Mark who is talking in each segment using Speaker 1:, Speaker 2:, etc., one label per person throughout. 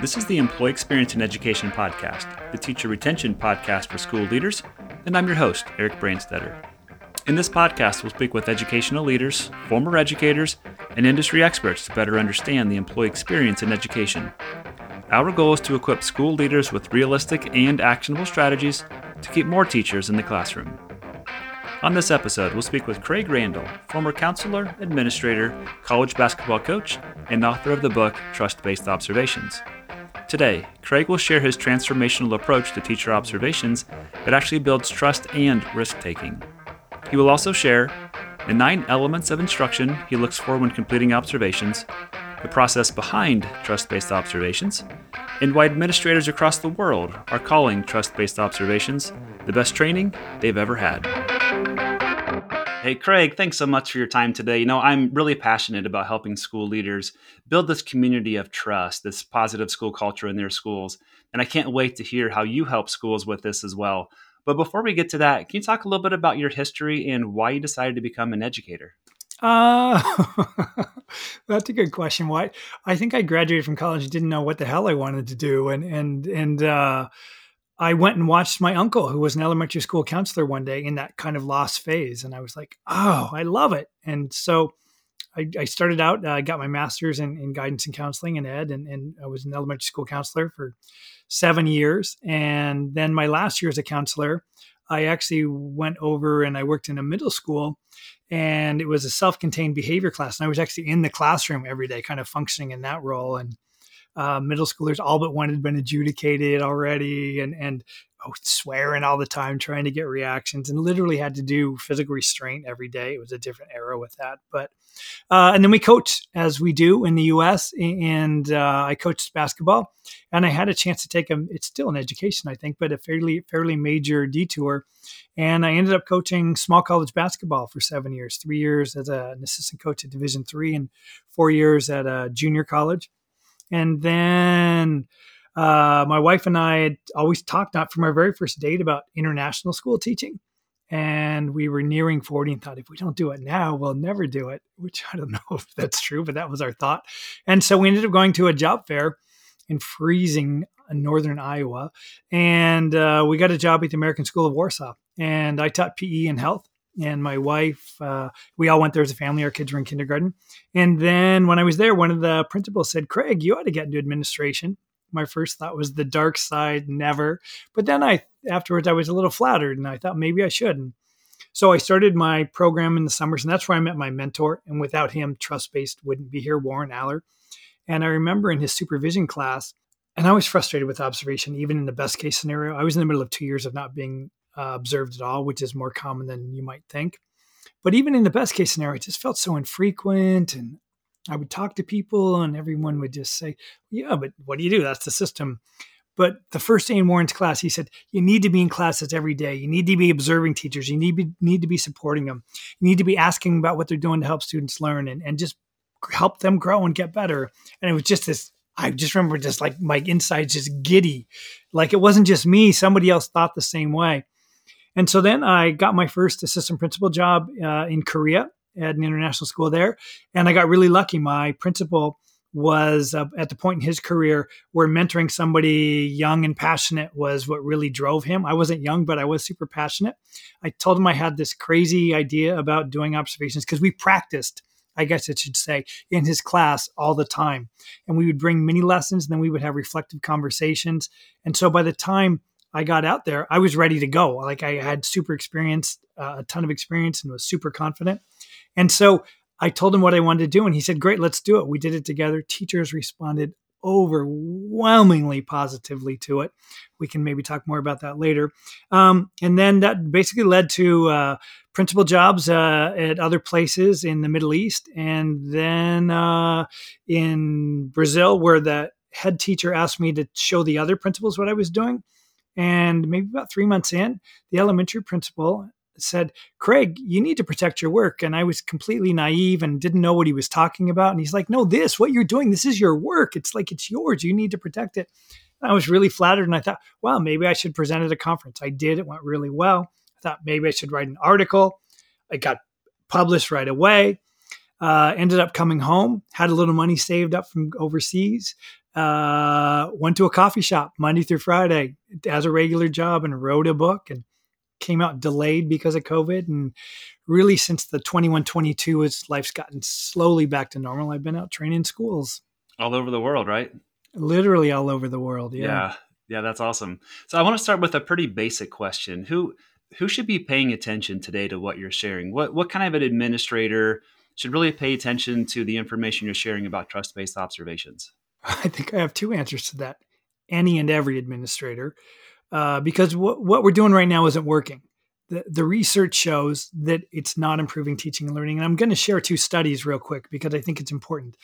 Speaker 1: This is the Employee Experience in Education podcast, the teacher retention podcast for school leaders, and I'm your host, Eric Branstetter. In this podcast, we'll speak with educational leaders, former educators, and industry experts to better understand the employee experience in education. Our goal is to equip school leaders with realistic and actionable strategies to keep more teachers in the classroom. On this episode, we'll speak with Craig Randall, former counselor, administrator, college basketball coach, and author of the book Trust Based Observations. Today, Craig will share his transformational approach to teacher observations that actually builds trust and risk taking. He will also share the nine elements of instruction he looks for when completing observations, the process behind trust based observations, and why administrators across the world are calling trust based observations the best training they've ever had. Hey, Craig, thanks so much for your time today. You know, I'm really passionate about helping school leaders build this community of trust, this positive school culture in their schools. And I can't wait to hear how you help schools with this as well. But before we get to that, can you talk a little bit about your history and why you decided to become an educator?
Speaker 2: Uh, that's a good question. Why? I think I graduated from college, didn't know what the hell I wanted to do, and and and uh, I went and watched my uncle, who was an elementary school counselor, one day in that kind of lost phase, and I was like, "Oh, I love it!" And so I, I started out. I uh, got my master's in, in, guidance and counseling and ed, and, and I was an elementary school counselor for seven years. And then my last year as a counselor, I actually went over and I worked in a middle school, and it was a self-contained behavior class, and I was actually in the classroom every day, kind of functioning in that role, and uh, middle schoolers, all but one had been adjudicated already, and and oh, swearing all the time, trying to get reactions, and literally had to do physical restraint every day. It was a different era with that, but uh, and then we coached as we do in the U.S. And uh, I coached basketball, and I had a chance to take a. It's still an education, I think, but a fairly fairly major detour. And I ended up coaching small college basketball for seven years, three years as a, an assistant coach at Division three, and four years at a junior college. And then uh, my wife and I had always talked, not from our very first date, about international school teaching. And we were nearing 40 and thought, if we don't do it now, we'll never do it, which I don't know if that's true, but that was our thought. And so we ended up going to a job fair in freezing northern Iowa. And uh, we got a job at the American School of Warsaw. And I taught PE and health and my wife, uh, we all went there as a family. Our kids were in kindergarten. And then when I was there, one of the principals said, Craig, you ought to get into administration. My first thought was the dark side, never. But then I, afterwards, I was a little flattered and I thought maybe I should. And so I started my program in the summers, and that's where I met my mentor. And without him, Trust Based wouldn't be here, Warren Aller. And I remember in his supervision class, and I was frustrated with observation, even in the best case scenario. I was in the middle of two years of not being uh, observed at all, which is more common than you might think. But even in the best case scenario, it just felt so infrequent. And I would talk to people, and everyone would just say, Yeah, but what do you do? That's the system. But the first day in Warren's class, he said, You need to be in classes every day. You need to be observing teachers. You need, be, need to be supporting them. You need to be asking about what they're doing to help students learn and, and just help them grow and get better. And it was just this I just remember just like my insides just giddy. Like it wasn't just me, somebody else thought the same way. And so then I got my first assistant principal job uh, in Korea at an international school there. And I got really lucky. My principal was uh, at the point in his career where mentoring somebody young and passionate was what really drove him. I wasn't young, but I was super passionate. I told him I had this crazy idea about doing observations because we practiced. I guess it should say, in his class all the time. And we would bring mini lessons, and then we would have reflective conversations. And so by the time I got out there, I was ready to go. Like I had super experience, uh, a ton of experience, and was super confident. And so I told him what I wanted to do, and he said, "Great, let's do it." We did it together. Teachers responded overwhelmingly positively to it. We can maybe talk more about that later. Um, and then that basically led to uh, principal jobs uh, at other places in the Middle East, and then uh, in Brazil, where the head teacher asked me to show the other principals what I was doing. And maybe about three months in, the elementary principal said, Craig, you need to protect your work. And I was completely naive and didn't know what he was talking about. And he's like, No, this, what you're doing, this is your work. It's like it's yours. You need to protect it. And I was really flattered. And I thought, wow, maybe I should present at a conference. I did. It went really well. I thought maybe I should write an article. I got published right away. Uh, ended up coming home, had a little money saved up from overseas, Uh, went to a coffee shop Monday through Friday as a regular job and wrote a book and came out delayed because of COVID. And really, since the 21 22, as life's gotten slowly back to normal, I've been out training schools
Speaker 1: all over the world, right?
Speaker 2: Literally all over the world. Yeah.
Speaker 1: Yeah. Yeah, that's awesome. So I want to start with a pretty basic question. Who who should be paying attention today to what you're sharing? What what kind of an administrator should really pay attention to the information you're sharing about trust-based observations?
Speaker 2: I think I have two answers to that. Any and every administrator, uh, because what what we're doing right now isn't working. The, the research shows that it's not improving teaching and learning. And I'm going to share two studies real quick because I think it's important.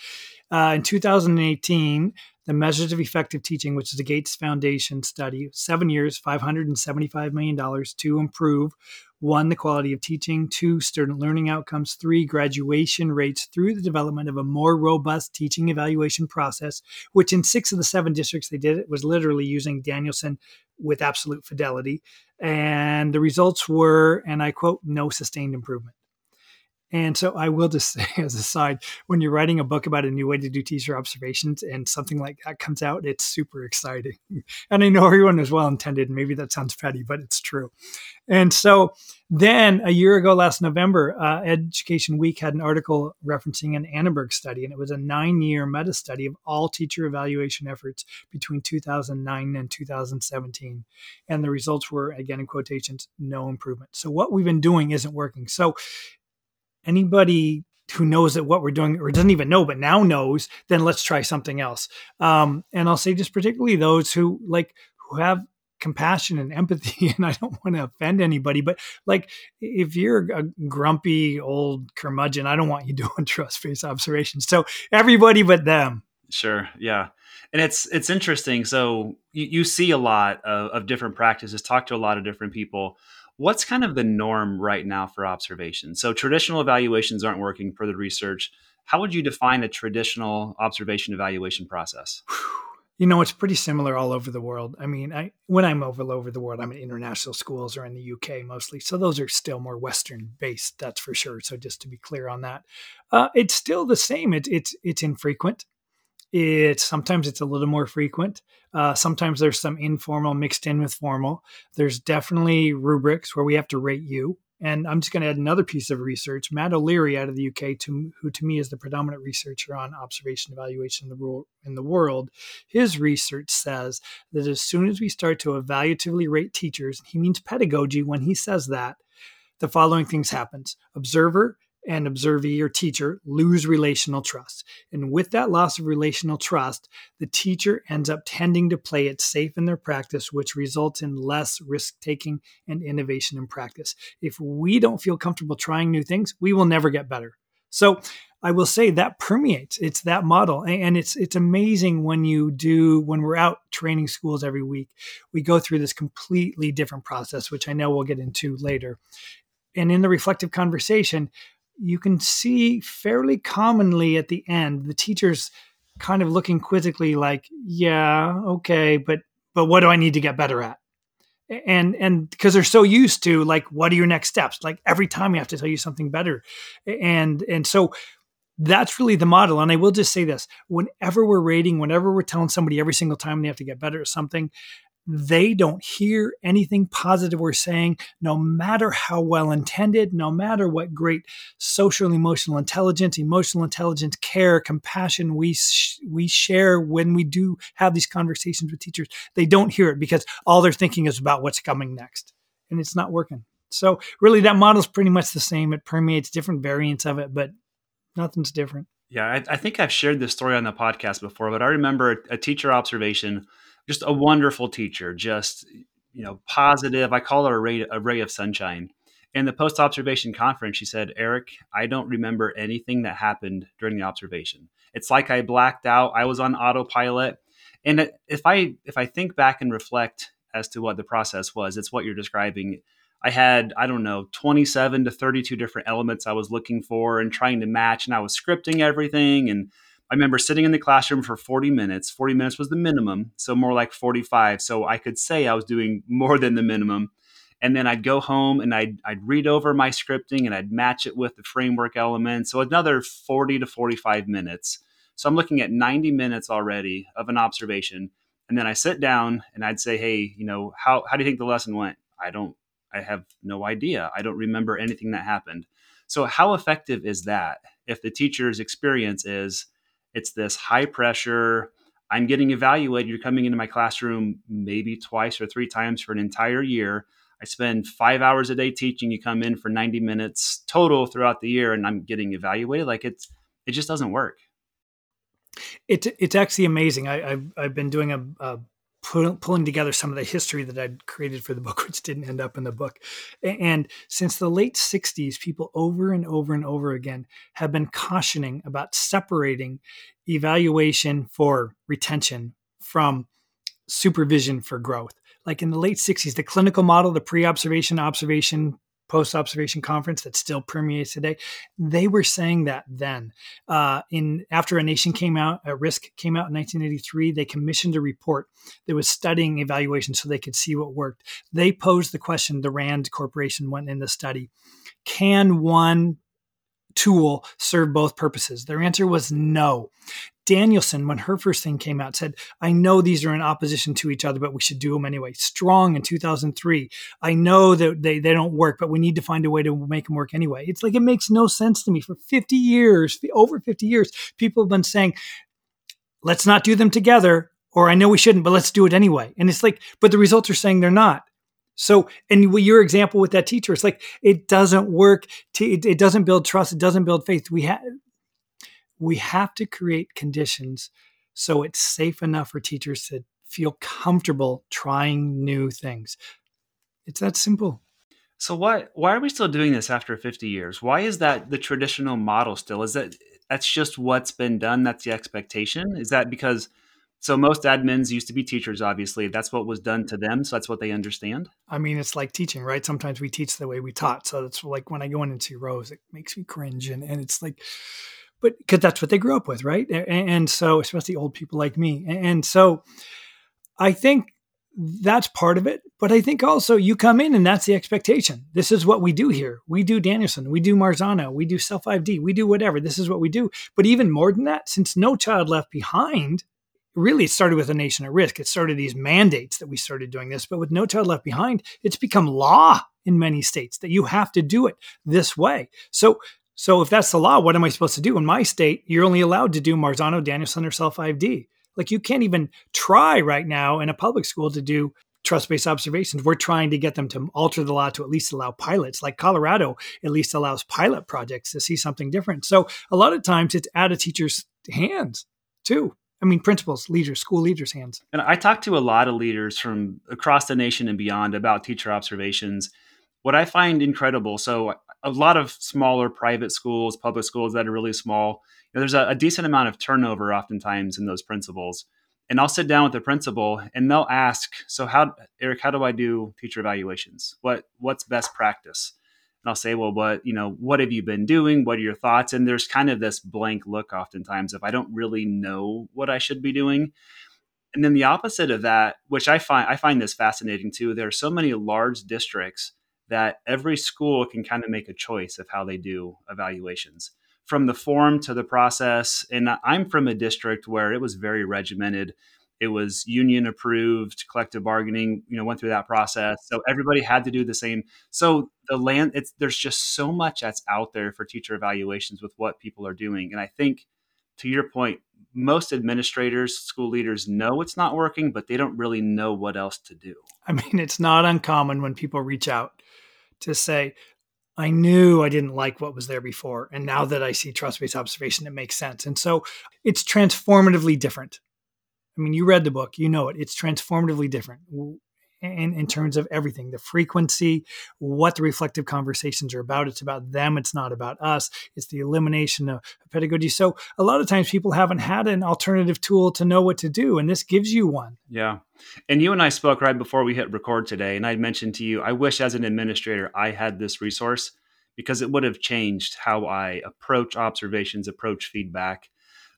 Speaker 2: Uh, in 2018, the Measures of Effective Teaching, which is the Gates Foundation study, seven years, $575 million to improve one, the quality of teaching, two, student learning outcomes, three, graduation rates through the development of a more robust teaching evaluation process, which in six of the seven districts they did it was literally using Danielson with absolute fidelity. And the results were, and I quote, no sustained improvement. And so I will just say as a side, when you're writing a book about a new way to do teacher observations and something like that comes out, it's super exciting. And I know everyone is well intended. Maybe that sounds petty, but it's true. And so then a year ago, last November, uh, Education Week had an article referencing an Annenberg study, and it was a nine year meta study of all teacher evaluation efforts between 2009 and 2017. And the results were, again, in quotations, no improvement. So what we've been doing isn't working. So anybody who knows that what we're doing or doesn't even know but now knows then let's try something else. Um, and i'll say just particularly those who like who have compassion and empathy and i don't want to offend anybody but like if you're a grumpy old curmudgeon i don't want you doing trust based observations. So everybody but them.
Speaker 1: Sure yeah. And it's it's interesting. So you, you see a lot of, of different practices talk to a lot of different people What's kind of the norm right now for observation? So traditional evaluations aren't working for the research. How would you define a traditional observation evaluation process?
Speaker 2: You know, it's pretty similar all over the world. I mean, I when I'm over over the world, I'm in international schools or in the UK mostly, so those are still more Western based. That's for sure. So just to be clear on that, uh, it's still the same. It, it's it's infrequent. It's sometimes it's a little more frequent. Uh, sometimes there's some informal mixed in with formal. There's definitely rubrics where we have to rate you. And I'm just going to add another piece of research. Matt O'Leary out of the UK, to, who to me is the predominant researcher on observation evaluation in the, in the world, his research says that as soon as we start to evaluatively rate teachers, he means pedagogy when he says that, the following things happens. Observer and observee or teacher lose relational trust. And with that loss of relational trust, the teacher ends up tending to play it safe in their practice, which results in less risk taking and innovation in practice. If we don't feel comfortable trying new things, we will never get better. So I will say that permeates. It's that model. And it's it's amazing when you do when we're out training schools every week, we go through this completely different process, which I know we'll get into later. And in the reflective conversation, you can see fairly commonly at the end the teachers kind of looking quizzically like yeah okay but but what do i need to get better at? And and because they're so used to like what are your next steps? Like every time we have to tell you something better. And and so that's really the model. And i will just say this whenever we're rating whenever we're telling somebody every single time they have to get better at something they don't hear anything positive we're saying, no matter how well intended, no matter what great social emotional intelligence, emotional intelligence, care, compassion we sh- we share when we do have these conversations with teachers. They don't hear it because all they're thinking is about what's coming next, and it's not working. So really, that model is pretty much the same. It permeates different variants of it, but nothing's different.
Speaker 1: Yeah, I, I think I've shared this story on the podcast before, but I remember a, a teacher observation just a wonderful teacher, just you know positive. I call her a ray, a ray of sunshine. In the post observation conference, she said, "Eric, I don't remember anything that happened during the observation. It's like I blacked out. I was on autopilot." And if I if I think back and reflect as to what the process was, it's what you're describing. I had, I don't know, 27 to 32 different elements I was looking for and trying to match, and I was scripting everything and I remember sitting in the classroom for 40 minutes. 40 minutes was the minimum, so more like 45. So I could say I was doing more than the minimum. And then I'd go home and I'd, I'd read over my scripting and I'd match it with the framework elements. So another 40 to 45 minutes So I'm looking at 90 minutes already of an observation. And then I sit down and I'd say, hey, you know, how, how do you think the lesson went? I don't, I have no idea. I don't remember anything that happened. So, how effective is that if the teacher's experience is it's this high pressure, I'm getting evaluated, you're coming into my classroom maybe twice or three times for an entire year. I spend five hours a day teaching. You come in for 90 minutes total throughout the year, and I'm getting evaluated. Like it's, it just doesn't work.
Speaker 2: It, it's actually amazing. I, have I've been doing a, a pull, pulling together some of the history that I'd created for the book, which didn't end up in the book. And since the late 60s, people over and over and over again have been cautioning about separating evaluation for retention from supervision for growth. Like in the late 60s, the clinical model, the pre observation, observation, post observation conference that still permeates today. They were saying that then. Uh, in after a nation came out, a risk came out in 1983. They commissioned a report that was studying evaluation so they could see what worked. They posed the question. The Rand Corporation went in the study: Can one tool serve both purposes? Their answer was no. Danielson, when her first thing came out, said, I know these are in opposition to each other, but we should do them anyway. Stronge in 2003. I know that they, they don't work, but we need to find a way to make them work anyway. It's like it makes no sense to me. For 50 years, over 50 years, people have been saying, let's not do them together, or I know we shouldn't, but let's do it anyway. And it's like, but the results are saying they're not. So, and your example with that teacher, it's like it doesn't work. To, it, it, doesn't build trust. It doesn't build faith. We have we have to create conditions so it's safe enough for teachers to feel comfortable trying new things. It's that simple.
Speaker 1: So why why are we still doing this after 50 years? Why is that the traditional model still? Is that that's just what's been done? That's the expectation? Is that because so most admins used to be teachers obviously. That's what was done to them, so that's what they understand?
Speaker 2: I mean, it's like teaching, right? Sometimes we teach the way we taught. So it's like when I go in and see rows, it makes me cringe and and it's like but because that's what they grew up with, right? And, and so, especially old people like me. And so, I think that's part of it. But I think also you come in and that's the expectation. This is what we do here. We do Danielson, we do Marzano, we do CEL 5D, we do whatever. This is what we do. But even more than that, since No Child Left Behind, really it started with a nation at risk. It started these mandates that we started doing this. But with No Child Left Behind, it's become law in many states that you have to do it this way. So so if that's the law, what am I supposed to do? In my state, you're only allowed to do Marzano, Danielson, or CEL 5D. Like you can't even try right now in a public school to do trust based observations. We're trying to get them to alter the law to at least allow pilots. Like Colorado at least allows pilot projects to see something different. So a lot of times it's out of teachers' hands too. I mean, principals, leaders, school leaders' hands.
Speaker 1: And I talk to a lot of leaders from across the nation and beyond about teacher observations. What I find incredible, so a lot of smaller private schools, public schools that are really small, you know, there's a, a, decent amount of turnover oftentimes in those principals. And I'll sit down with the principal and they'll ask, so how, Eric, how do I do teacher evaluations? What, what's best practice? And I'll say, well, what, you know, what have you been doing? What are your thoughts? And there's kind of this blank look oftentimes if I don't really know what I should be doing. And then the opposite of that, which I find, I find this fascinating too. There are so many large districts that every school can kind of make a choice of how they do evaluations from the form to the process. And I'm from a district where it was very regimented. It was union approved, collective bargaining, you know, went through that process. So everybody had to do the same. So the land, it's there's just so much that's out there for teacher evaluations with what people are doing. And I think to your point, most administrators, school leaders know it's not working, but they don't really know what else to do.
Speaker 2: I mean, it's not uncommon when people reach out to say, I knew I didn't like what was there before. And now that I see trust based observation, it makes sense. And so it's transformatively different. I mean, you read the book, you know it. It's transformatively different in, in terms of everything the frequency, what the reflective conversations are about. It's about them, it's not about us. It's the elimination of pedagogy. So a lot of times people haven't had an alternative tool to know what to do, and this gives you one.
Speaker 1: Yeah. And you and I spoke right before we hit record today, and I mentioned to you, I wish as an administrator I had this resource because it would have changed how I approach observations, approach feedback.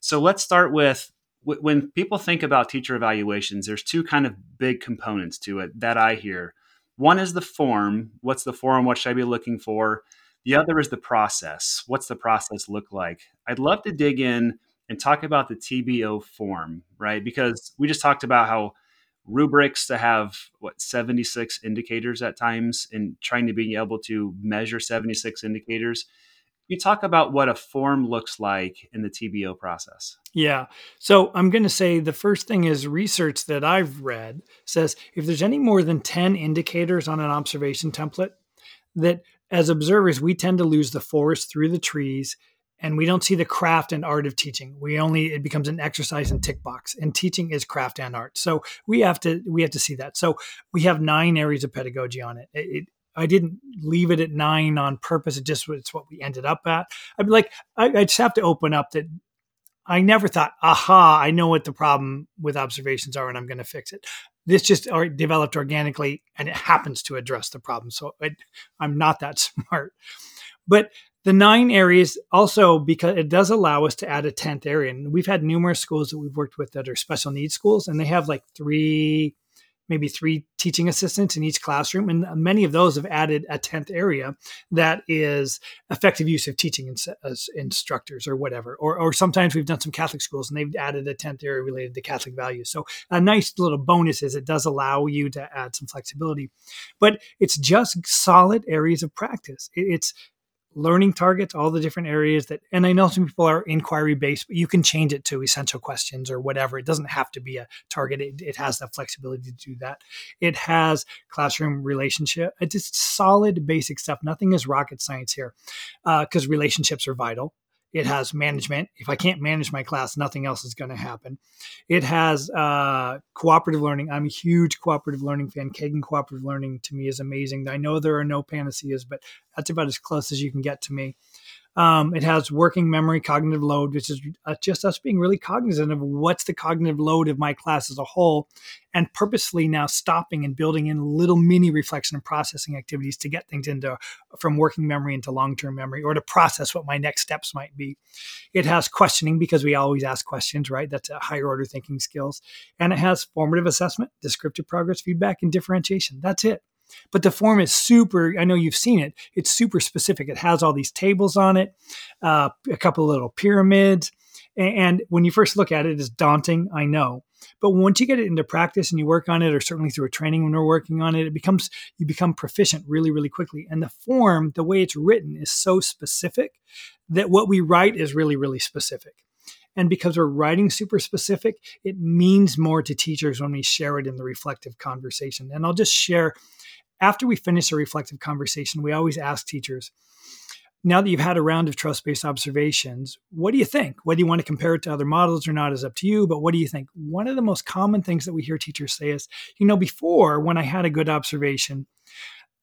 Speaker 1: So let's start with when people think about teacher evaluations, there's two kind of big components to it that I hear. One is the form. What's the form? What should I be looking for? The other is the process. What's the process look like? I'd love to dig in and talk about the TBO form, right? Because we just talked about how rubrics to have what 76 indicators at times and trying to be able to measure 76 indicators you talk about what a form looks like in the TBO process.
Speaker 2: Yeah. So I'm going to say the first thing is research that I've read says if there's any more than 10 indicators on an observation template, that as observers, we tend to lose the forest through the trees and we don't see the craft and art of teaching we only it becomes an exercise in tick box and teaching is craft and art so we have to we have to see that so we have nine areas of pedagogy on it, it, it I didn't leave it at nine on purpose. It just it's what we ended up at. I'd be like, I, I just have to open up that I never thought, aha, I know what the problem with observations are and I'm going to fix it. This just developed organically and it happens to address the problem. So I'm not that smart. But the nine areas also because it does allow us to add a 10th area. And we've had numerous schools that we've worked with that are special needs schools and they have like three maybe three teaching assistants in each classroom. And many of those have added a 10th area that is effective use of teaching as instructors or whatever. Or, or sometimes we've done some Catholic schools and they've added a 10th area related to Catholic values. So a nice little bonus is it does allow you to add some flexibility, but it's just solid areas of practice. It's learning targets, all the different areas that, and I know some people are inquiry based, but you can change it to essential questions or whatever. It doesn't have to be a target. It, it has the flexibility to do that. It has classroom relationship. It's just solid basic stuff. Nothing is rocket science here because uh, relationships are vital. It has management. If I can't manage my class, nothing else is going to happen. It has uh, cooperative learning. I'm a huge cooperative learning fan. Kagan cooperative learning to me is amazing. I know there are no panaceas, but that's about as close as you can get to me. Um, it has working memory, cognitive load, which is uh, just us being really cognizant of what's the cognitive load of my class as a whole, and purposely now stopping and building in little mini reflection and processing activities to get things into from working memory into long-term memory or to process what my next steps might be. It has questioning because we always ask questions, right? That's a higher order thinking skills, and it has formative assessment, descriptive progress feedback, and differentiation. That's it. But the form is super, I know you've seen it, it's super specific. It has all these tables on it, uh, a couple little pyramids. And when you first look at it, it's daunting, I know. But once you get it into practice and you work on it, or certainly through a training when we're working on it, it becomes you become proficient really, really quickly. And the form, the way it's written, is so specific that what we write is really, really specific. And because we're writing super specific, it means more to teachers when we share it in the reflective conversation. And I'll just share after we finish a reflective conversation, we always ask teachers, now that you've had a round of trust based observations, what do you think? Whether you want to compare it to other models or not is up to you, but what do you think? One of the most common things that we hear teachers say is, you know, before when I had a good observation,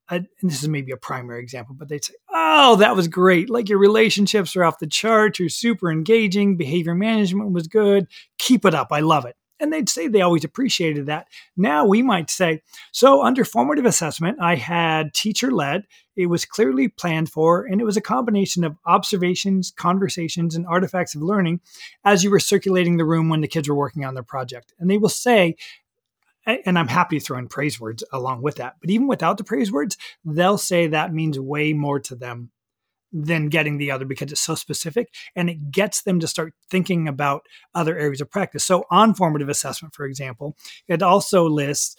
Speaker 2: uh, and this is maybe a primary example, but they'd say, Oh, that was great. Like your relationships are off the charts. You're super engaging. Behavior management was good. Keep it up. I love it. And they'd say they always appreciated that. Now we might say, so under formative assessment, I had teacher led, it was clearly planned for, and it was a combination of observations, conversations, and artifacts of learning as you were circulating the room when the kids were working on their project. And they will say, and I'm happy to throw in praise words along with that. But even without the praise words, they'll say that means way more to them than getting the other because it's so specific and it gets them to start thinking about other areas of practice. So, on formative assessment, for example, it also lists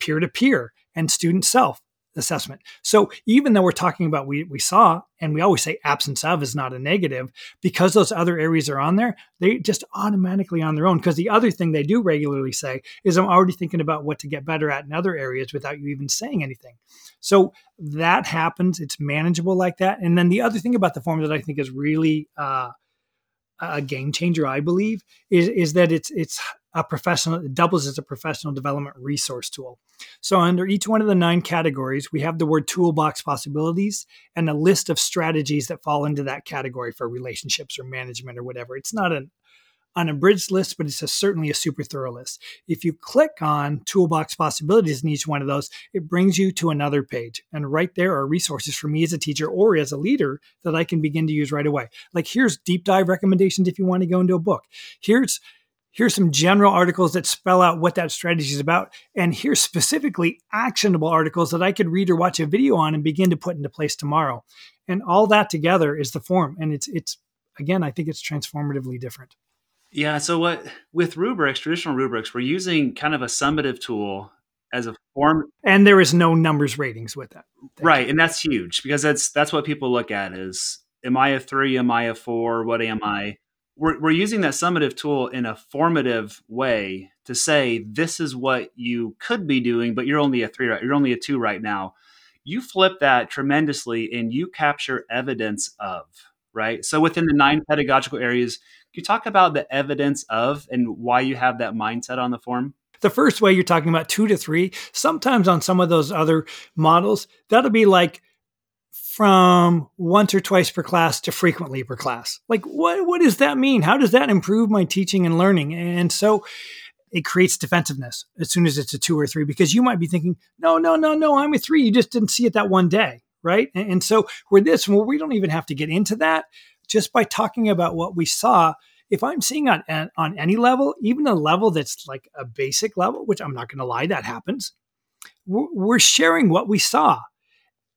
Speaker 2: peer to peer and student self assessment. So even though we're talking about we, we saw, and we always say absence of is not a negative, because those other areas are on there, they just automatically on their own. Because the other thing they do regularly say is I'm already thinking about what to get better at in other areas without you even saying anything. So that happens. It's manageable like that. And then the other thing about the form that I think is really uh, a game changer, I believe, is, is that it's it's a professional it doubles as a professional development resource tool. So under each one of the nine categories, we have the word toolbox possibilities and a list of strategies that fall into that category for relationships or management or whatever. It's not an unabridged list, but it's a, certainly a super thorough list. If you click on toolbox possibilities in each one of those, it brings you to another page. And right there are resources for me as a teacher or as a leader that I can begin to use right away. Like here's deep dive recommendations if you want to go into a book. Here's here's some general articles that spell out what that strategy is about and here's specifically actionable articles that i could read or watch a video on and begin to put into place tomorrow and all that together is the form and it's it's again i think it's transformatively different
Speaker 1: Yeah. So what with rubrics, traditional rubrics, we're using kind of a summative tool as a form
Speaker 2: and there is no numbers ratings with that
Speaker 1: Thank right you. and that's huge because that's that's what people look at is am i a three am i a four what am i we're, we're using that summative tool in a formative way to say this is what you could be doing but you're only a three right you're only a two right now you flip that tremendously and you capture evidence of right so within the nine pedagogical areas you talk about the evidence of and why you have that mindset on the form
Speaker 2: the first way you're talking about two to three. Sometimes on some of those other models, that'll be like from once or twice per class to frequently per class. Like what what does that mean? How does that improve my teaching and learning? And so it creates defensiveness as soon as it's a two or three because you might be thinking, no, no, no, no, I'm a three. You just didn't see it that one day, right? And, and so we're this, well, we don't even have to get into that. Just by talking about what we saw, if I'm seeing on on any level, even a level that's like a basic level, which I'm not going to lie, that happens, we're sharing what we saw,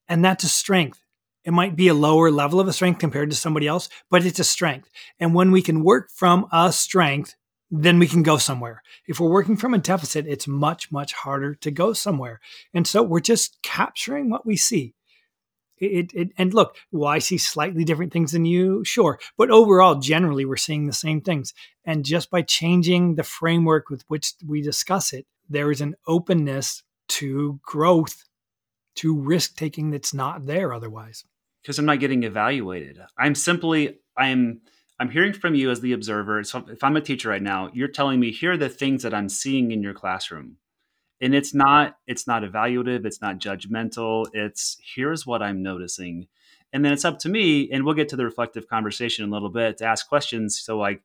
Speaker 2: and that's a strength. It might be a lower level of a strength compared to somebody else, but it's a strength. And when we can work from a strength, then we can go somewhere. If we're working from a deficit, it's much, much harder to go somewhere. And so we're just capturing what we see. It, it, and look, will I see slightly different things than you? Sure. But overall, generally, we're seeing the same things. And just by changing the framework with which we discuss it, there is an openness to growth, to risk taking that's not there otherwise.
Speaker 1: Because I'm not getting evaluated. I'm simply, I'm, I'm hearing from you as the observer. So if I'm a teacher right now, you're telling me here are the things that I'm seeing in your classroom and it's not it's not evaluative it's not judgmental it's here's what i'm noticing and then it's up to me and we'll get to the reflective conversation in a little bit to ask questions so like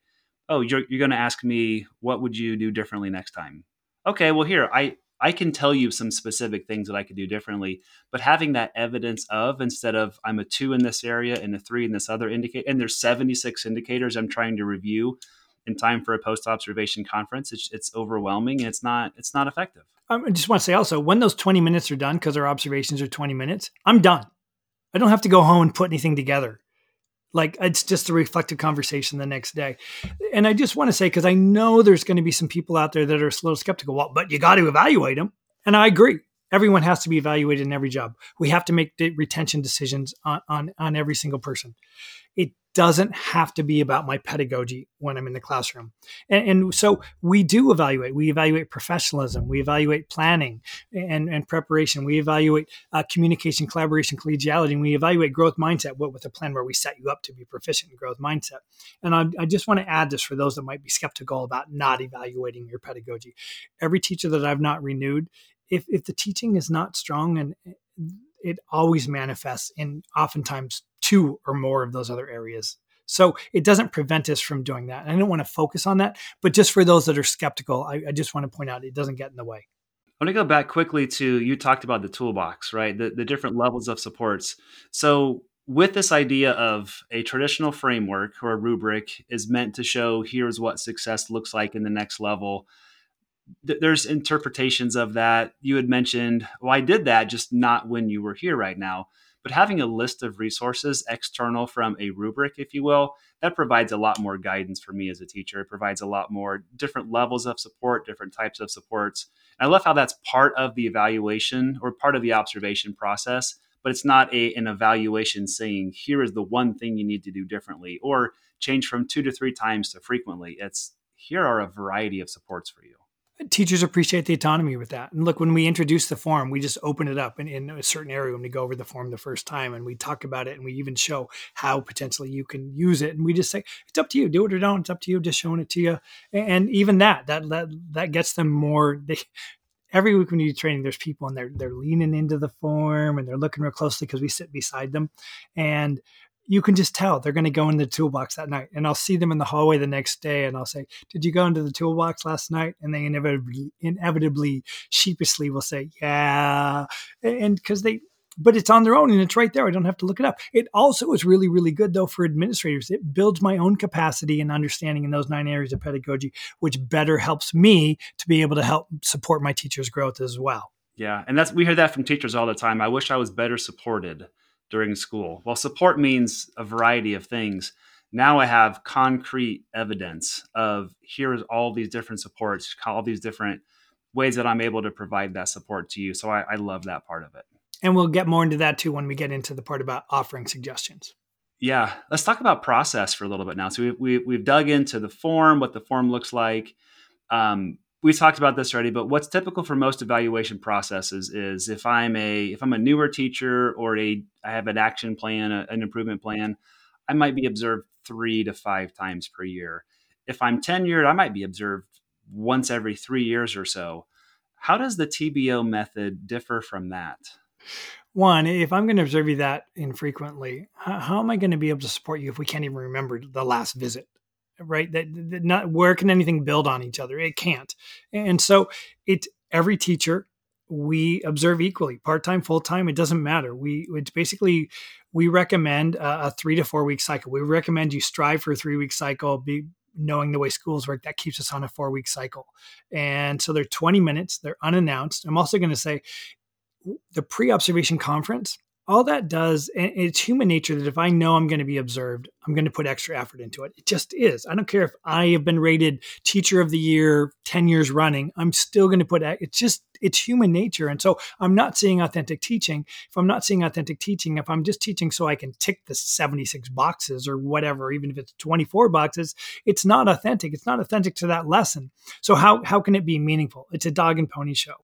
Speaker 1: oh you're, you're going to ask me what would you do differently next time okay well here i i can tell you some specific things that i could do differently but having that evidence of instead of i'm a two in this area and a three in this other indicator, and there's 76 indicators i'm trying to review in time for a post observation conference it's, it's overwhelming and it's not it's not effective
Speaker 2: um, I just want to say also when those 20 minutes are done, because our observations are 20 minutes, I'm done. I don't have to go home and put anything together. Like it's just a reflective conversation the next day. And I just want to say, because I know there's going to be some people out there that are a little skeptical. Well, but you got to evaluate them. And I agree. Everyone has to be evaluated in every job. We have to make retention decisions on, on, on every single person. It doesn't have to be about my pedagogy when I'm in the classroom. And, and, so we do evaluate. We evaluate professionalism. We evaluate planning and, and preparation. We evaluate uh, communication, collaboration, collegiality. And we evaluate growth mindset what, with a plan where we set you up to be proficient in growth mindset. And I, I just want to add this for those that might be skeptical about not evaluating your pedagogy. Every teacher that I've not renewed, if, if the teaching is not strong and it always manifests in oftentimes two or more of those other areas. So it doesn't prevent us from doing that. And I don't want to focus on that, but just for those that are skeptical, I, I just want to point out it doesn't get in the way.
Speaker 1: I want to go back quickly to you talked about the toolbox, right? The, the different levels of supports. So with this idea of a traditional framework or a rubric is meant to show here's what success looks like in the next level there's interpretations of that. You had mentioned, well, I did that, just not when you were here right now. But having a list of resources external from a rubric, if you will, that provides a lot more guidance for me as a teacher. It provides a lot more different levels of support, different types of supports. And I love how that's part of the evaluation or part of the observation process, but it's not a, an evaluation saying, here is the one thing you need to do differently or change from two to three times to frequently. It's here are a variety of supports for you
Speaker 2: teachers appreciate the autonomy with that. And look, when we introduce the form, we just open it up in, in a certain area when we go over the form the first time and we talk about it and we even show how potentially you can use it. And we just say, it's up to you, do it or don't. It's up to you, just showing it to you. And even that, that, that, that gets them more, they, every week when you do training, there's people and they're, they're leaning into the form and they're looking real closely because we sit beside them. And you can just tell they're going to go in the toolbox that night. And I'll see them in the hallway the next day and I'll say, Did you go into the toolbox last night? And they inevitably, inevitably sheepishly will say, Yeah. And because they, but it's on their own and it's right there. I don't have to look it up. It also is really, really good though for administrators. It builds my own capacity and understanding in those nine areas of pedagogy, which better helps me to be able to help support my teachers' growth as well.
Speaker 1: Yeah. And that's, we hear that from teachers all the time. I wish I was better supported during school. Well, support means a variety of things. now I have concrete evidence of here's all these different supports, all these different ways that I'm able to provide that support to you. So I, I love that part of it.
Speaker 2: And we'll get more into that too when we get into the part about offering suggestions.
Speaker 1: Yeah, let's talk about process for a little bit now. So we, we, we've dug into the form, what the form looks like. Um, we talked about this already, but what's typical for most evaluation processes is if I'm a if I'm a newer teacher or a I have an action plan, a, an improvement plan, I might be observed three to five times per year. If I'm tenured, I might be observed once every three years or so. How does the TBO method differ from that?
Speaker 2: One, if I'm going to observe you that infrequently, how, how am I going to be able to support you if we can't even remember the last visit? Right? That, that not where can anything build on each other? It can't. And so it every teacher we observe equally part-time full-time it doesn't matter we it's basically we recommend a, a, three to four week cycle we recommend you strive for a three week cycle be knowing the way schools work that keeps us on a four week cycle and so they're 20 minutes they're unannounced i'm also going to say the pre-observation conference all that does and it's human nature that if i know i'm going to be observed i'm going to put extra effort into it. It just is. I don't care if i have been rated teacher of the year 10 years running i'm still going to put it's just it's human nature. And so i'm not seeing authentic teaching. If i'm not seeing authentic teaching if i'm just teaching so i can tick the 76 boxes or whatever even if it's 24 boxes it's not authentic. It's not authentic to that lesson. So how how can it be meaningful? It's a dog and pony show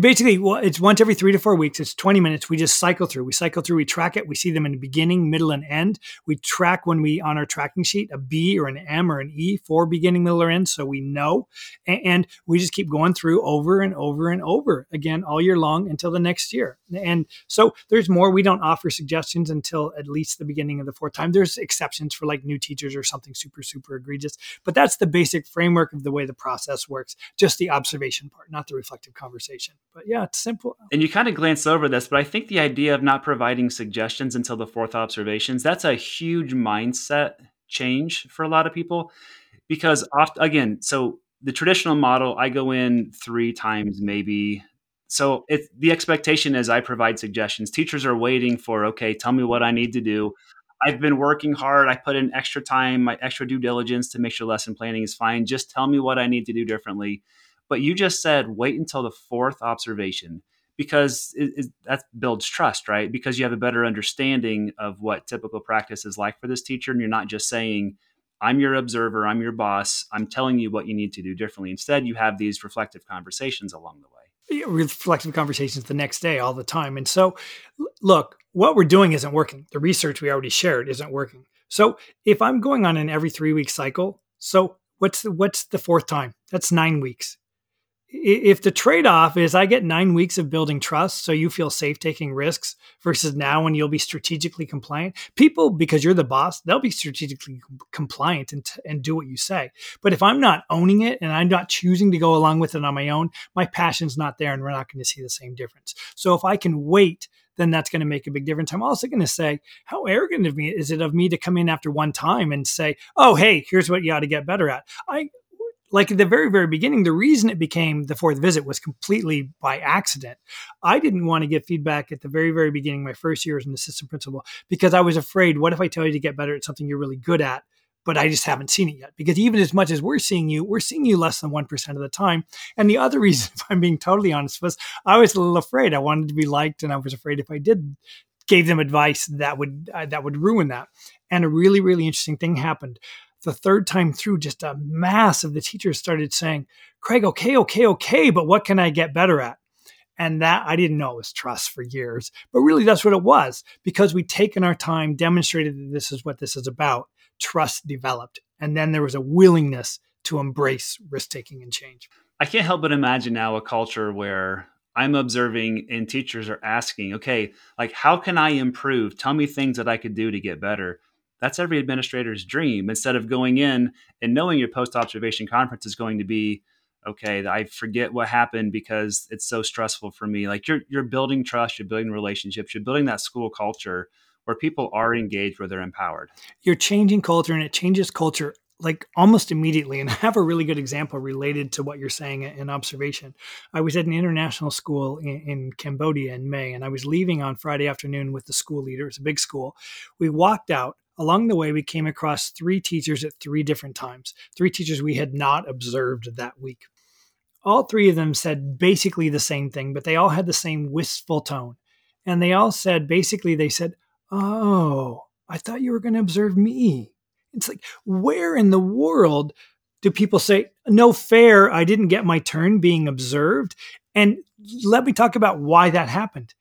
Speaker 2: basically well it's once every three to four weeks. It's 20 minutes. We just cycle through. We cycle through. We track it. We see them in the beginning middle and end. We track when we on our tracking sheet a b or an m or an e for beginning middle or end so we know. And, and we just keep going through over and over and over again all year long until the next year and so there's more we don't offer suggestions until at least the beginning of the fourth time there's exceptions for like new teachers or something super super egregious but that's the basic framework of the way the process works just the observation part not the reflective conversation but yeah, it's simple.
Speaker 1: And you kind of glanced over this, but I think the idea of not providing suggestions until the fourth observations, that's a huge mindset change for a lot of people because oft, again, so the traditional model, I go in three times maybe. So if the expectation is I provide suggestions. Teachers are waiting for, okay, tell me what I need to do. I've been working hard. I put in extra time, my extra due diligence to make sure lesson planning is fine. Just tell me what I need to do differently. But you just said wait until the fourth observation because it, it, that builds trust, right? Because you have a better understanding of what typical practice is like for this teacher, and you're not just saying, "I'm your observer, I'm your boss, I'm telling you what you need to do differently." Instead, you have these reflective conversations along the way.
Speaker 2: Reflective conversations the next day, all the time. And so, look, what we're doing isn't working. The research we already shared isn't working. So, if I'm going on an every three week cycle, so what's the, what's the fourth time? That's nine weeks if the trade-off is I get nine weeks of building trust, so you feel safe taking risks, versus now when you'll be strategically compliant, people because you're the boss, they'll be strategically compliant and, and do what you say. But if I'm not owning it and I'm not choosing to go along with it on my own, my passion's not there, and we're not going to see the same difference. So if I can wait then that's going to make a big difference. I'm also going to say, how arrogant of me is it of me to come in after one time and say, oh, hey, here's what you ought to get better at. I like at the very very beginning the reason it became the fourth visit was completely by accident. I didn't want to give feedback at the very very beginning my first year as an assistant principal because i was afraid what if i tell you to get better at something you're really good at but i just haven't seen it yet? Because even as much as we're seeing you we're seeing you less than 1% of the time. And the other reason if i'm being totally honest was i was a little afraid. I wanted to be liked and i was afraid if i did gave them advice that would uh, that would ruin that. And a really really interesting thing happened the third time through, just a mass of the teachers started saying, Craig, okay, okay, okay, but what can I get better at? And that I didn't know was trust for years, but really that's what it was because we'd taken our time, demonstrated that this is what this is about. Trust developed. And then there was a willingness to embrace risk taking and change.
Speaker 1: I can't help but imagine now a culture where I'm observing and teachers are asking, okay, like, how can I improve? Tell me things that I could do to get better that's every administrator's dream instead of going in and knowing your post observation conference is going to be okay i forget what happened because it's so stressful for me like you're you're building trust you're building relationships you're building that school culture where people are engaged where they're empowered
Speaker 2: you're changing culture and it changes culture like almost immediately. And I have a really good example related to what you're saying in observation. I was at an international school in, in, Cambodia in May, and I was leaving on Friday afternoon with the school leader. It's a big school. We walked out. Along the way, we came across three teachers at three different times, three teachers we had not observed that week. All three of them said basically the same thing, but they all had the same wistful tone. And they all said basically, they said, Oh, I thought you were going to observe me. It's like, where in the world do people say, no fair, I didn't get my turn being observed? And let me talk about why that happened.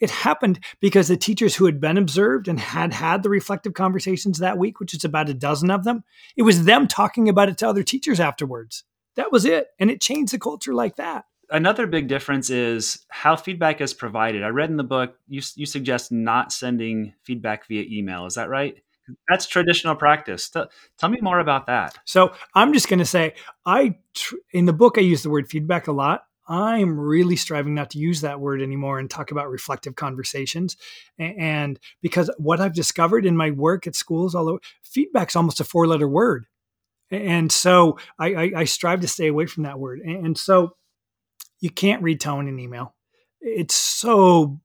Speaker 2: It happened because the teachers who had been observed and had had the reflective conversations that week, which is about a dozen of them, it was them talking about it to other teachers afterwards. That was it. And it changed the culture like that.
Speaker 1: Another big difference is how feedback is provided. I read in the book you, you suggest not sending feedback via email. Is that right? That's traditional practice. Tell me more about that.
Speaker 2: So I'm just going to say, I tr- in the book I use the word feedback a lot. I'm really striving not to use that word anymore and talk about reflective conversations. And because what I've discovered in my work at schools, although feedback's almost a four letter word. And so I, I, I strive to stay away from that word. And so you can't read tone in email. It's so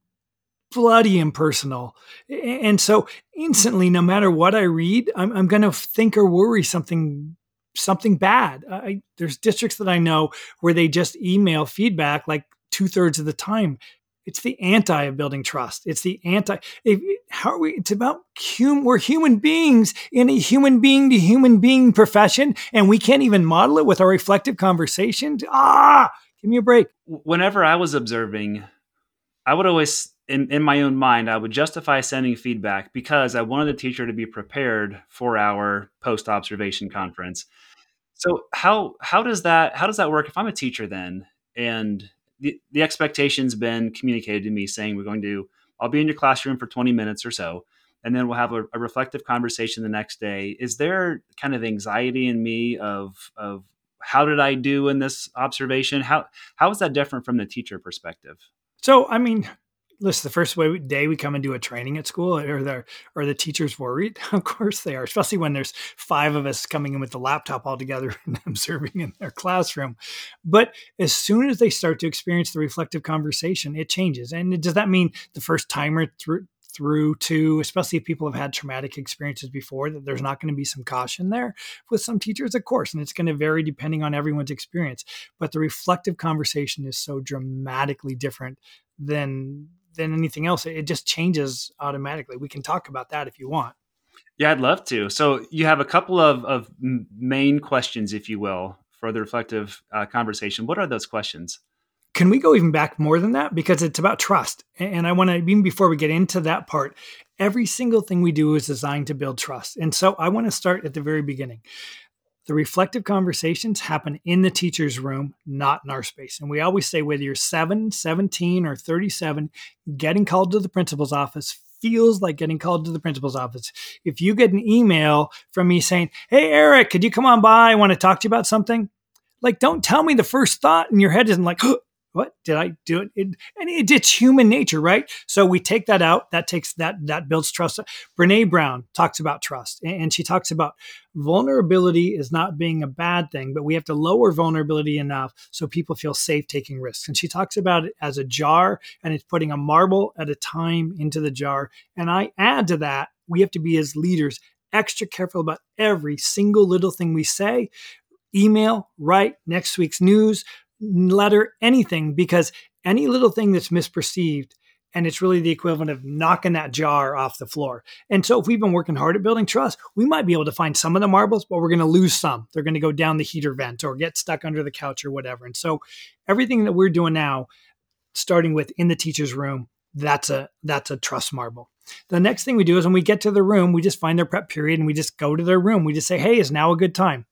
Speaker 2: bloody impersonal. And so instantly, no matter what I read, I'm, I'm going to think or worry something something bad. I, there's districts that I know where they just email feedback like two thirds of the time. It's the anti of building trust. It's the anti. If, how are we? It's about hum, we're human beings in a human being to human being profession, and we can't even model it with our reflective conversations. Ah, give me a break.
Speaker 1: Whenever I was observing, I would always in, in my own mind, I would justify sending feedback because I wanted the teacher to be prepared for our post observation conference. So how how does that how does that work if I'm a teacher then and the, the expectation's been communicated to me saying we're going to I'll be in your classroom for 20 minutes or so and then we'll have a, a reflective conversation the next day. Is there kind of anxiety in me of of how did I do in this observation? How how is that different from the teacher perspective?
Speaker 2: So I mean, listen, the first day we come and do a training at school, are the are the teachers worried? Of course they are, especially when there's five of us coming in with the laptop all together and observing in their classroom. But as soon as they start to experience the reflective conversation, it changes. And does that mean the first timer through through to especially if people have had traumatic experiences before that there's not going to be some caution there with some teachers of course and it's going to vary depending on everyone's experience but the reflective conversation is so dramatically different than than anything else. It just changes automatically. We can talk about that if you want.
Speaker 1: Yeah, I'd love to. So you have a couple of, of main questions, if you will, for the reflective uh, conversation. What are those questions?
Speaker 2: Can we go even back more than that? Because it's about trust. And I want to, even before we get into that part, every single thing we do is designed to build trust. And so I want to start at the very beginning. The reflective conversations happen in the teacher's room, not in our space. And we always say whether you're 7, 17, or 37, getting called to the principal's office feels like getting called to the principal's office. If you get an email from me saying, Hey, Eric, could you come on by? I want to talk to you about something. Like, don't tell me the first thought in your head isn't like, what did I do it? and it, it's human nature, right? So we take that out. That takes that that builds trust. Brene Brown talks about trust, and she talks about vulnerability is not being a bad thing, but we have to lower vulnerability enough so people feel safe taking risks. And she talks about it as a jar, and it's putting a marble at a time into the jar. And I add to that, we have to be as leaders extra careful about every single little thing we say email, write next week's news, letter, anything, because any little thing that's misperceived and it's really the equivalent of knocking that jar off the floor. And so if we've been working hard at building trust, we might be able to find some of the marbles, but we're going to lose some. They're going to go down the heater vent or get stuck under the couch or whatever. And so everything that we're doing now, starting with in the teacher's room, that's a that's a trust marble. The next thing we do is when we get to the room, we just find their prep period and we just go to their room. We just say, "Hey, is now a good time?"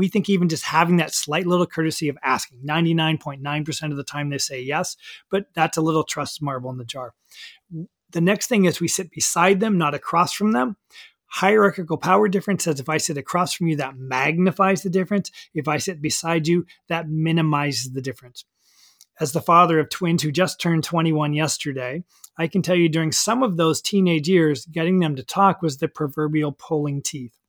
Speaker 2: We think even just having that slight little courtesy of asking 99.9% of the time they say yes, but that's a little trust marble in the jar. The next thing is we sit beside them, not across from them. Hierarchical power difference says if I sit across from you, that magnifies the difference. If I sit beside you, that minimizes the difference. As the father of twins who just turned 21 yesterday, I can tell you during some of those teenage years, getting them to talk was the proverbial pulling teeth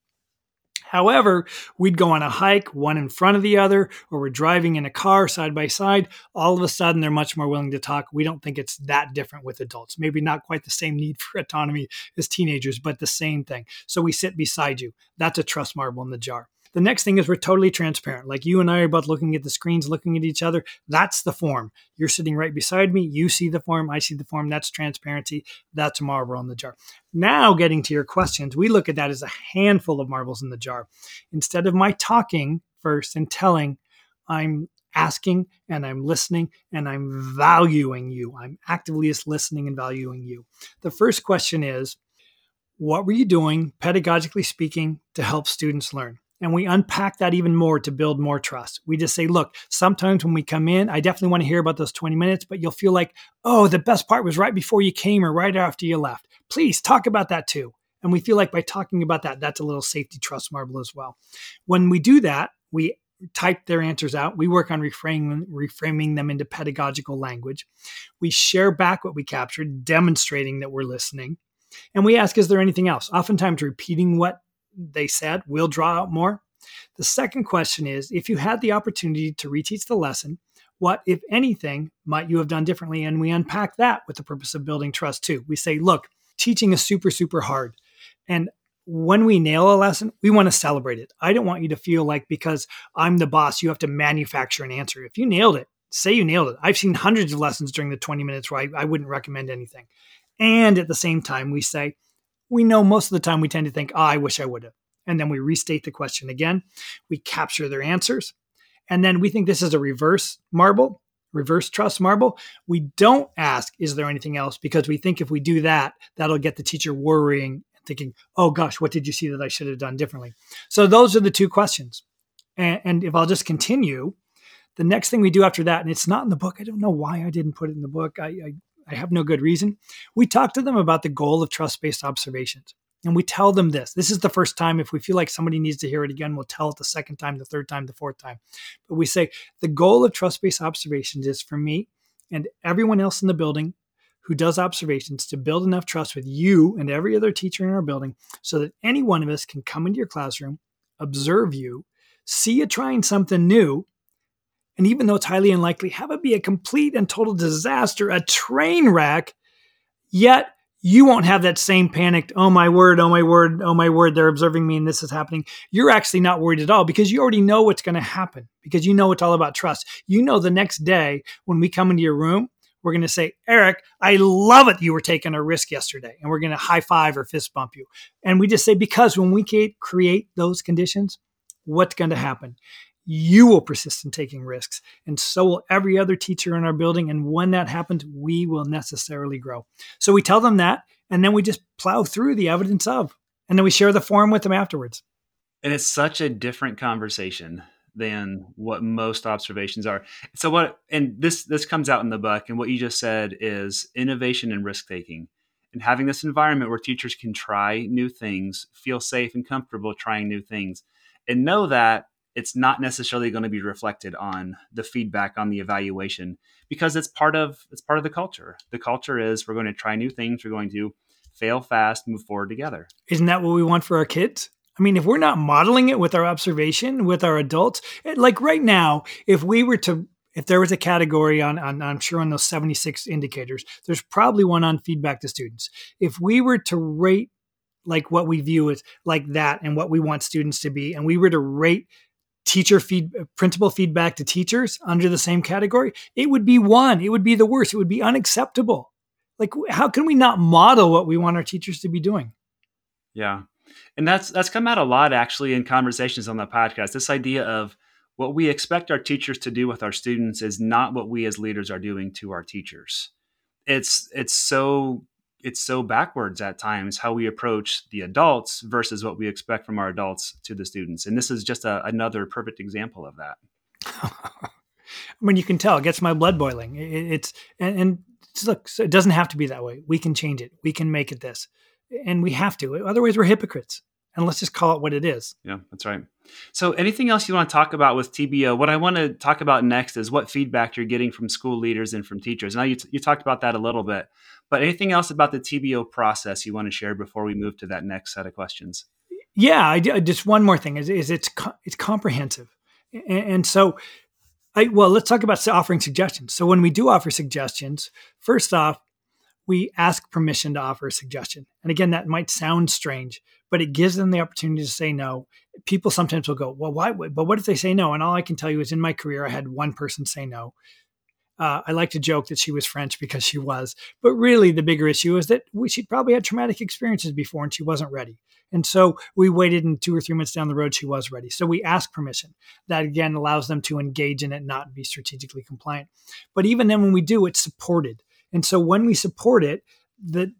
Speaker 2: However, we'd go on a hike, one in front of the other, or we're driving in a car side by side. All of a sudden, they're much more willing to talk. We don't think it's that different with adults. Maybe not quite the same need for autonomy as teenagers, but the same thing. So we sit beside you. That's a trust marble in the jar. The next thing is we're totally transparent. Like you and I are both looking at the screens, looking at each other. That's the form. You're sitting right beside me. You see the form. I see the form. That's transparency. That's a marble in the jar. Now, getting to your questions, we look at that as a handful of marbles in the jar. Instead of my talking first and telling, I'm asking and I'm listening and I'm valuing you. I'm actively listening and valuing you. The first question is, what were you doing, pedagogically speaking, to help students learn? And we unpack that even more to build more trust. We just say, look, sometimes when we come in, I definitely want to hear about those 20 minutes, but you'll feel like, oh, the best part was right before you came or right after you left. Please talk about that too. And we feel like by talking about that, that's a little safety trust marble as well. When we do that, we type their answers out. We work on reframing, reframing them into pedagogical language. We share back what we captured, demonstrating that we're listening. And we ask, is there anything else? Oftentimes, repeating what they said we'll draw out more. The second question is if you had the opportunity to reteach the lesson, what, if anything, might you have done differently? And we unpack that with the purpose of building trust too. We say, look, teaching is super, super hard. And when we nail a lesson, we want to celebrate it. I don't want you to feel like because I'm the boss, you have to manufacture an answer. If you nailed it, say you nailed it. I've seen hundreds of lessons during the 20 minutes where I, I wouldn't recommend anything. And at the same time, we say, we know most of the time we tend to think, oh, I wish I would have. And then we restate the question again. We capture their answers. And then we think this is a reverse marble, reverse trust marble. We don't ask, is there anything else? Because we think if we do that, that'll get the teacher worrying and thinking, oh gosh, what did you see that I should have done differently? So those are the two questions. And, and if I'll just continue, the next thing we do after that, and it's not in the book, I don't know why I didn't put it in the book. I, I I have no good reason. We talk to them about the goal of trust based observations. And we tell them this. This is the first time. If we feel like somebody needs to hear it again, we'll tell it the second time, the third time, the fourth time. But we say the goal of trust based observations is for me and everyone else in the building who does observations to build enough trust with you and every other teacher in our building so that any one of us can come into your classroom, observe you, see you trying something new, and even though it's highly unlikely, have it be a complete and total disaster, a train wreck, yet you won't have that same panicked, oh my word, oh my word, oh my word, they're observing me and this is happening. You're actually not worried at all because you already know what's going to happen because you know it's all about trust. You know the next day when we come into your room, we're going to say, Eric, I love it you were taking a risk yesterday. And we're going to high five or fist bump you. And we just say, because when we create those conditions, what's going to happen? You will persist in taking risks, and so will every other teacher in our building. And when that happens, we will necessarily grow. So we tell them that, and then we just plow through the evidence of, and then we share the form with them afterwards.
Speaker 1: And it's such a different conversation than what most observations are. So what and this this comes out in the book and what you just said is innovation and risk taking and having this environment where teachers can try new things, feel safe and comfortable trying new things and know that it's not necessarily going to be reflected on the feedback on the evaluation because it's part of it's part of the culture. The culture is we're going to try new things, we're going to fail fast, move forward together.
Speaker 2: Isn't that what we want for our kids? I mean, if we're not modeling it with our observation, with our adults, like right now, if we were to if there was a category on, on, I'm sure on those 76 indicators, there's probably one on feedback to students. If we were to rate like what we view as like that and what we want students to be, and we were to rate teacher feed principal feedback to teachers under the same category it would be one it would be the worst it would be unacceptable. Like how can we not model what we want our teachers to be doing?
Speaker 1: Yeah. And that's that's come out a lot actually in conversations on the podcast. This idea of what we expect our teachers to do with our students is not what we as leaders are doing to our teachers. It's it's so it's so backwards at times how we approach the adults versus what we expect from our adults to the students. And this is just a, another perfect example of that.
Speaker 2: I mean, you can tell it gets my blood boiling. It, it's and, and look, so it doesn't have to be that way. We can change it. We can make it this, and we have to. Otherwise, we're hypocrites. And let's just call it what it is.
Speaker 1: Yeah, that's right. So, anything else you want to talk about with TBO? What I want to talk about next is what feedback you're getting from school leaders and from teachers. Now, you, t- you talked about that a little bit, but anything else about the TBO process you want to share before we move to that next set of questions?
Speaker 2: Yeah, I, uh, just one more thing is, is it's it's comprehensive, and, and so I well let's talk about offering suggestions. So when we do offer suggestions, first off, we ask permission to offer a suggestion. And again, that might sound strange, but it gives them the opportunity to say no. People sometimes will go, well, why? But what if they say no? And all I can tell you is in my career, I had one person say no. Uh, I like to joke that she was French because she was, but really the bigger issue is that we, she probably had traumatic experiences before and she wasn't ready. And so we waited, and two or three months down the road, she was ready. So we ask permission. That again allows them to engage in it, not be strategically compliant. But even then, when we do, it's supported. And so when we support it, the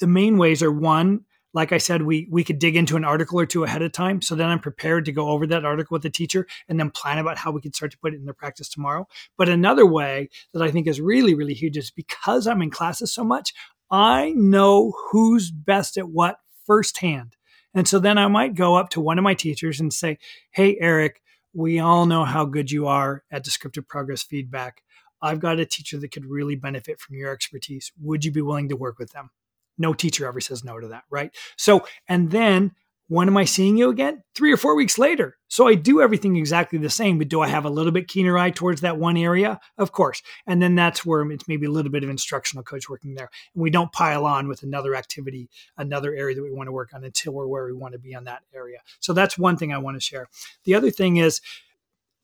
Speaker 2: the main ways are one, like I said, we we could dig into an article or two ahead of time. So then I'm prepared to go over that article with the teacher and then plan about how we can start to put it in their practice tomorrow. But another way that I think is really, really huge is because I'm in classes so much, I know who's best at what firsthand. And so then I might go up to one of my teachers and say, Hey, Eric, we all know how good you are at descriptive progress feedback. I've got a teacher that could really benefit from your expertise. Would you be willing to work with them? No teacher ever says no to that, right? So, and then when am I seeing you again? Three or four weeks later. So I do everything exactly the same, but do I have a little bit keener eye towards that one area? Of course. And then that's where it's maybe a little bit of instructional coach working there. And we don't pile on with another activity, another area that we want to work on until we're where we want to be on that area. So that's one thing I want to share. The other thing is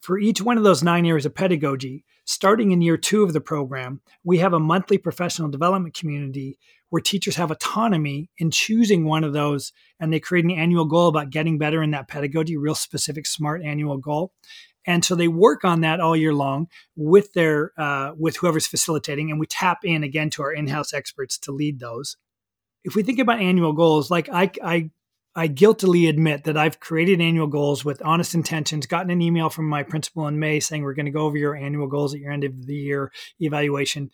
Speaker 2: for each one of those nine areas of pedagogy, starting in year two of the program, we have a monthly professional development community where teachers have autonomy in choosing one of those and they create an annual goal about getting better in that pedagogy, real specific, smart annual goal. And so they work on that all year long with their uh, with whoever's facilitating, and we tap in again to our in-house experts to lead those. If we think about annual goals, like I, I I guiltily admit that I've created annual goals with honest intentions, gotten an email from my principal in May saying we're going to go over your annual goals at your end of the year evaluation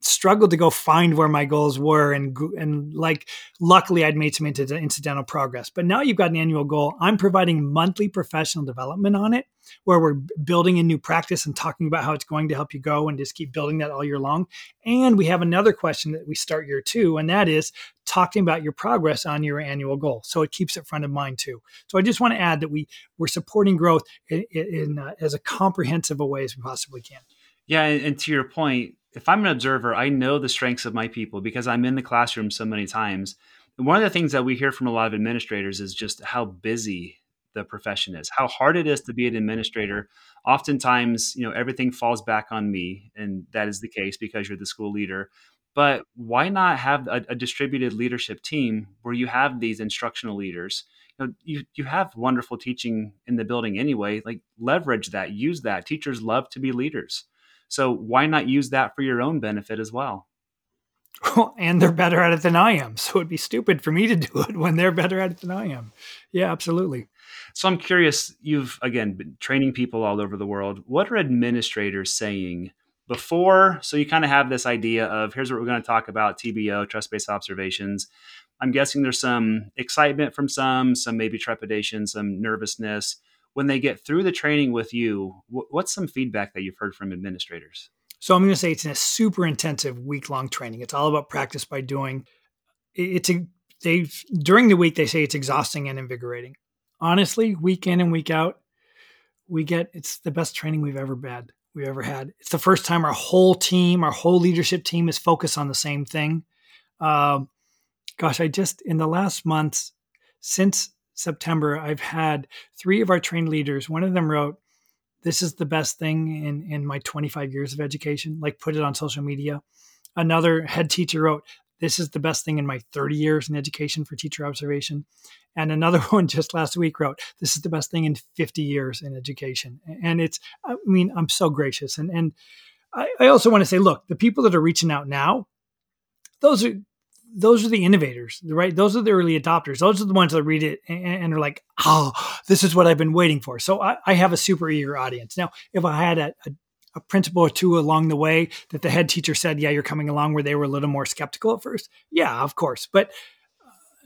Speaker 2: struggled to go find where my goals were and and like luckily I'd made some incidental progress. But now you've got an annual goal. I'm providing monthly professional development on it where we're building a new practice and talking about how it's going to help you go and just keep building that all year long. And we have another question that we start year 2 and that is talking about your progress on your annual goal. So it keeps it front of mind too. So I just want to add that we we're supporting growth in, in uh, as a comprehensive a way as we possibly can.
Speaker 1: Yeah and to your point if I'm an observer, I know the strengths of my people because I'm in the classroom so many times. One of the things that we hear from a lot of administrators is just how busy the profession is, how hard it is to be an administrator. Oftentimes, you know, everything falls back on me, and that is the case because you're the school leader. But why not have a, a distributed leadership team where you have these instructional leaders? You, know, you you have wonderful teaching in the building anyway. Like leverage that, use that. Teachers love to be leaders. So why not use that for your own benefit as well?
Speaker 2: Well, and they're better at it than I am. So it'd be stupid for me to do it when they're better at it than I am. Yeah, absolutely.
Speaker 1: So I'm curious, you've again been training people all over the world. What are administrators saying before? So you kind of have this idea of here's what we're going to talk about TBO, trust based observations. I'm guessing there's some excitement from some, some maybe trepidation, some nervousness when they get through the training with you, what's some feedback that you've heard from administrators?
Speaker 2: So I'm going to say it's a super intensive week long training. It's all about practice by doing. It's a they during the week they say it's exhausting and invigorating. Honestly, week in and week out, we get it's the best training we've ever had. We've ever had. It's the first time our whole team, our whole leadership team, is focused on the same thing. Uh, gosh, I just in the last months since September, I've had three of our trained leaders. One of them wrote, This is the best thing in, in my 25 years of education, like put it on social media. Another head teacher wrote, This is the best thing in my 30 years in education for teacher observation. And another one just last week wrote, This is the best thing in 50 years in education. And it's, I mean, I'm so gracious. And, and I, I also want to say, look, the people that are reaching out now, those are those are the innovators, right? Those are the early adopters. Those are the ones that read it and, and are like, oh, this is what I've been waiting for. So I, I have a super eager audience. Now, if I had a, a, a, principal or two along the way that the head teacher said, yeah, you're coming along where they were a little more skeptical at first, yeah, of course. But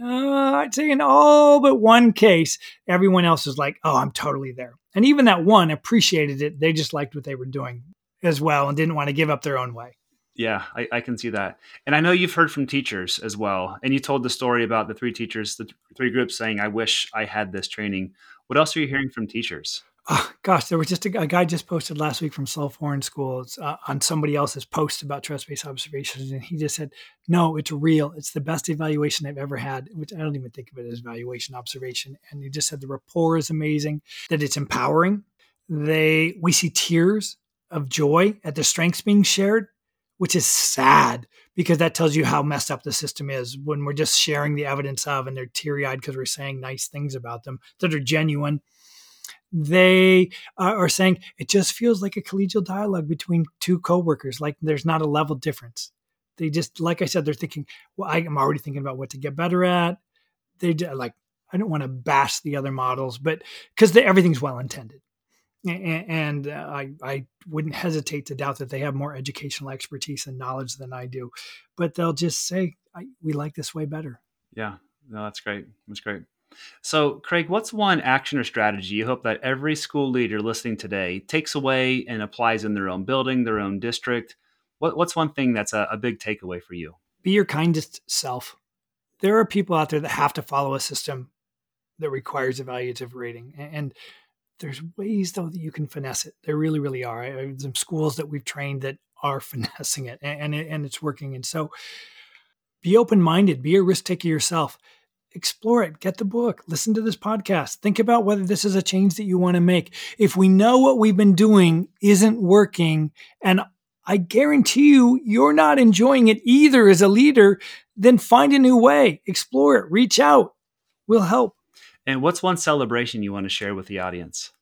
Speaker 2: uh, I'd say in all but one case, everyone else is like, oh, I'm totally there. And even that one appreciated it. They just liked what they were doing as well and didn't want to give up their own way.
Speaker 1: Yeah, I, I, can see that. And I know you've heard from teachers as well. And you told the story about the three teachers, the three groups saying, I wish I had this training. What else are you hearing from teachers?
Speaker 2: Oh, gosh, there was just a, a, guy just posted last week from South Foreign School uh, on somebody else's post about trust-based observations, and he just said, "No, it's real. It's the best evaluation I've ever had." Which I don't even think of it as evaluation observation. And he just said the rapport is amazing, that it's empowering. They we see tears of joy at the strengths being shared, which is sad because that tells you how messed up the system is when we're just sharing the evidence of and they're teary-eyed because we're saying nice things about them that are genuine. They are saying it just feels like a collegial dialogue between two coworkers like there's not a level difference. They just like i said they're thinking well i'm already thinking about what to get better at. They like i don't want to bash the other models but because everything's well intended and, uh, I, I wouldn't hesitate to doubt that they have more educational expertise and knowledge than I do, but they'll just say, "We like this way better."
Speaker 1: Yeah, no, that's great. That's great. So, Craig, what's one action or strategy you hope that every school leader listening today takes away and applies in their own building, their own district? What, what's one thing that's a, a big takeaway for you?
Speaker 2: Be your kindest self. There are people out there that have to follow a system that requires evaluative rating. And there's ways, though, that you can finesse it. There really, really are. I, some schools that we've trained that are finessing it and, and, and it's working. And so be open minded, be a risk taker yourself explore it, get the book, listen to this podcast, think about whether this is a change that you want to make. If we know what we've been doing isn't working, and I guarantee you, you're not enjoying it either as a leader, then find a new way, explore it, reach out. We'll help.
Speaker 1: And what's one celebration you want to share with the audience?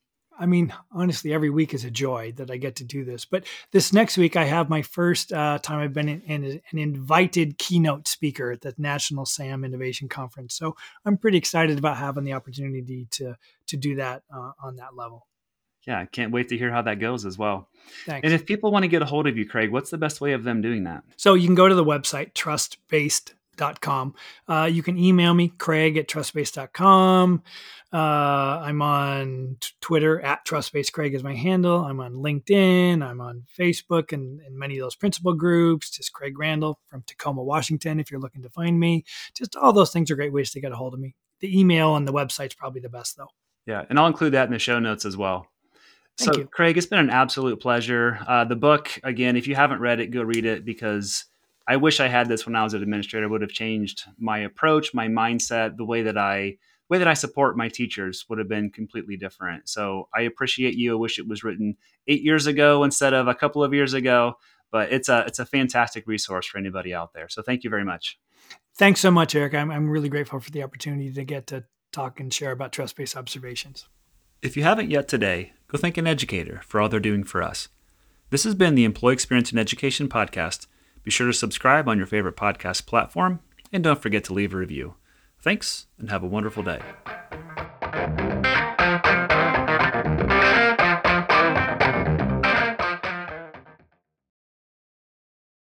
Speaker 2: I mean, honestly, every week is a joy that I get to do this. But this next week, I have my first uh, time I've been in, in, an invited keynote speaker at the National SAM Innovation Conference. So I'm pretty excited about having the opportunity to to do that uh, on that level.
Speaker 1: Yeah, I can't wait to hear how that goes as well.
Speaker 2: Thanks.
Speaker 1: And if people want to get a hold of you, Craig, what's the best way of them doing that?
Speaker 2: So you can go to the website trustbased.com. Uh, you can email me, Craig at trustbased.com. Uh, I'm on t- Twitter at TrustBased Craig is my handle. I'm on LinkedIn. I'm on Facebook and, and many of those principal groups. Just Craig Randall from Tacoma, Washington. If you're looking to find me, just all those things are great ways to get a hold of me. The email and the website's probably the best though.
Speaker 1: Yeah, and I'll include that in the show notes as well.
Speaker 2: Thank
Speaker 1: so,
Speaker 2: you.
Speaker 1: Craig, it's been an absolute pleasure. Uh, the book, again, if you haven't read it, go read it because I wish I had this when I was an administrator. It would have changed my approach, my mindset, the way that I way that I support my teachers would have been completely different. So I appreciate you. I wish it was written eight years ago instead of a couple of years ago. But it's a it's a fantastic resource for anybody out there. So thank you very much.
Speaker 2: Thanks so much, Eric. I'm, I'm really grateful for the opportunity to get to talk and share about trust based observations.
Speaker 1: If you haven't yet today, go thank an educator for all they're doing for us. This has been the Employee Experience in Education podcast. Be sure to subscribe on your favorite podcast platform and don't forget to leave a review. Thanks and have a wonderful day.